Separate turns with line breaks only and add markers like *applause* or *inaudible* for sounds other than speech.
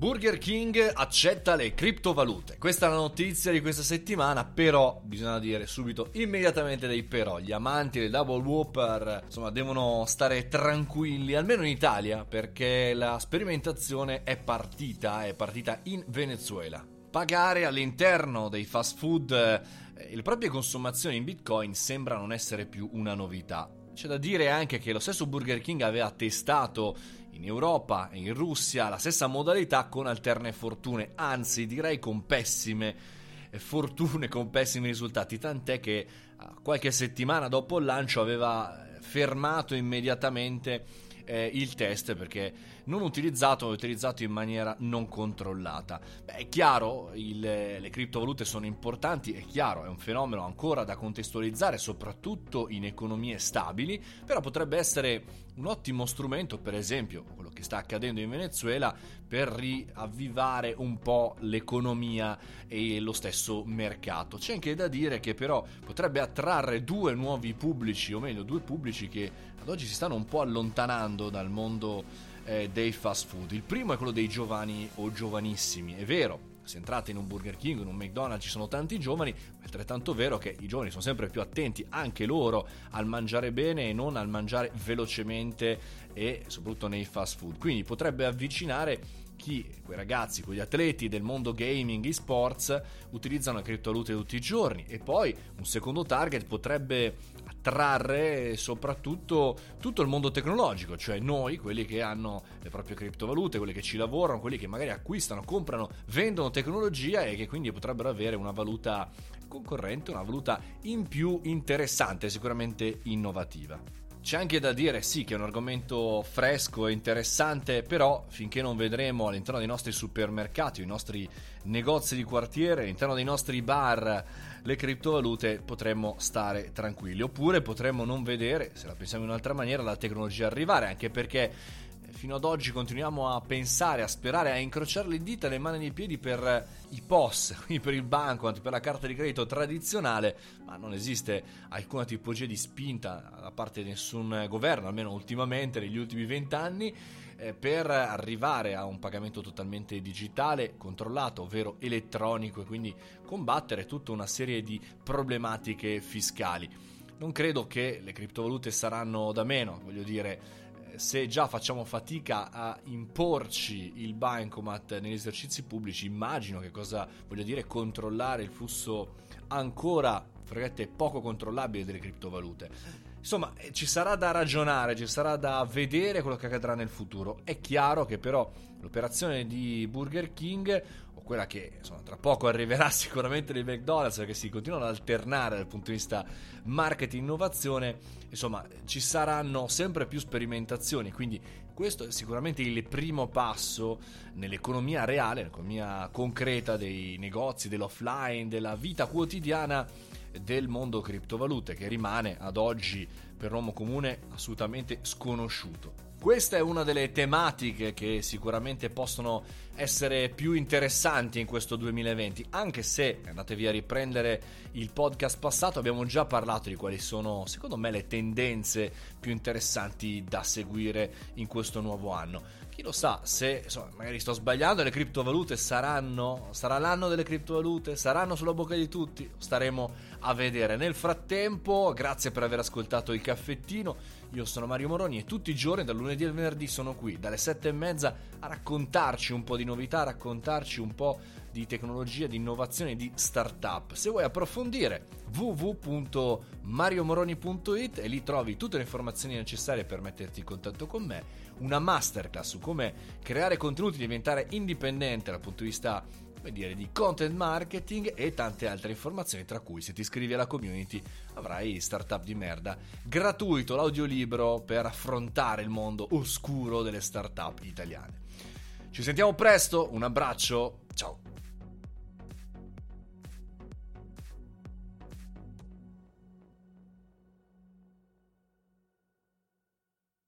Burger King accetta le criptovalute. Questa è la notizia di questa settimana, però bisogna dire subito immediatamente dei però. Gli amanti del Double Whopper, insomma, devono stare tranquilli, almeno in Italia, perché la sperimentazione è partita, è partita in Venezuela. Pagare all'interno dei fast food eh, le proprie consumazioni in Bitcoin sembra non essere più una novità. C'è da dire anche che lo stesso Burger King aveva testato in Europa e in Russia la stessa modalità con alterne fortune, anzi direi con pessime fortune, con pessimi risultati, tant'è che qualche settimana dopo il lancio aveva fermato immediatamente eh, il test perché non utilizzato o utilizzato in maniera non controllata. Beh, è chiaro, il, le criptovalute sono importanti, è chiaro, è un fenomeno ancora da contestualizzare, soprattutto in economie stabili, però potrebbe essere un ottimo strumento, per esempio, quello che sta accadendo in Venezuela, per riavvivare un po' l'economia e lo stesso mercato. C'è anche da dire che però potrebbe attrarre due nuovi pubblici, o meglio due pubblici che ad oggi si stanno un po' allontanando dal mondo eh, dei fast food. Il primo è quello dei giovani o giovanissimi, è vero. Se entrate in un Burger King, in un McDonald's ci sono tanti giovani, ma è altrettanto vero che i giovani sono sempre più attenti anche loro al mangiare bene e non al mangiare velocemente e soprattutto nei fast food. Quindi potrebbe avvicinare chi, quei ragazzi, quegli atleti del mondo gaming e sports utilizzano le criptovalute tutti i giorni e poi un secondo target potrebbe attrarre soprattutto tutto il mondo tecnologico, cioè noi, quelli che hanno le proprie criptovalute, quelli che ci lavorano, quelli che magari acquistano, comprano, vendono tecnologia e che quindi potrebbero avere una valuta concorrente, una valuta in più interessante, sicuramente innovativa. C'è anche da dire sì che è un argomento fresco e interessante, però finché non vedremo all'interno dei nostri supermercati, i nostri negozi di quartiere, all'interno dei nostri bar le criptovalute potremmo stare tranquilli, oppure potremmo non vedere, se la pensiamo in un'altra maniera, la tecnologia arrivare, anche perché fino ad oggi continuiamo a pensare, a sperare, a incrociare le dita, le mani e i piedi per i POS, *laughs* quindi per il banco, per la carta di credito tradizionale, ma non esiste alcuna tipologia di spinta da parte di nessun governo, almeno ultimamente, negli ultimi vent'anni, eh, per arrivare a un pagamento totalmente digitale, controllato, ovvero elettronico, e quindi combattere tutta una serie di problematiche fiscali. Non credo che le criptovalute saranno da meno, voglio dire, se già facciamo fatica a imporci il bancomat negli esercizi pubblici, immagino che cosa voglia dire controllare il flusso ancora fregate, poco controllabile delle criptovalute. Insomma, eh, ci sarà da ragionare, ci sarà da vedere quello che accadrà nel futuro. È chiaro che però l'operazione di Burger King quella che insomma, tra poco arriverà *laughs* sicuramente dei McDonald's perché si continuano ad alternare dal punto di vista marketing innovazione insomma ci saranno sempre più sperimentazioni quindi questo è sicuramente il primo passo nell'economia reale nell'economia concreta dei negozi dell'offline della vita quotidiana del mondo criptovalute che rimane ad oggi per l'uomo comune assolutamente sconosciuto. Questa è una delle tematiche che sicuramente possono essere più interessanti in questo 2020, anche se andatevi a riprendere il podcast passato, abbiamo già parlato di quali sono, secondo me, le tendenze più interessanti da seguire in questo nuovo anno. Chi lo sa, se insomma, magari sto sbagliando, le criptovalute saranno, sarà l'anno delle criptovalute, saranno sulla bocca di tutti, staremo a vedere. Nel frattempo, grazie per aver ascoltato il caffettino. Io sono Mario Moroni e tutti i giorni, dal lunedì al venerdì, sono qui dalle sette e mezza a raccontarci un po' di novità, raccontarci un po' di tecnologia, di innovazione, di startup. Se vuoi approfondire www.mariomoroni.it e lì trovi tutte le informazioni necessarie per metterti in contatto con me, una masterclass su come creare contenuti, diventare indipendente dal punto di vista come dire, di content marketing e tante altre informazioni, tra cui se ti iscrivi alla community avrai startup di merda gratuito, l'audiolibro per affrontare il mondo oscuro delle startup italiane. Ci sentiamo presto, un abbraccio, ciao!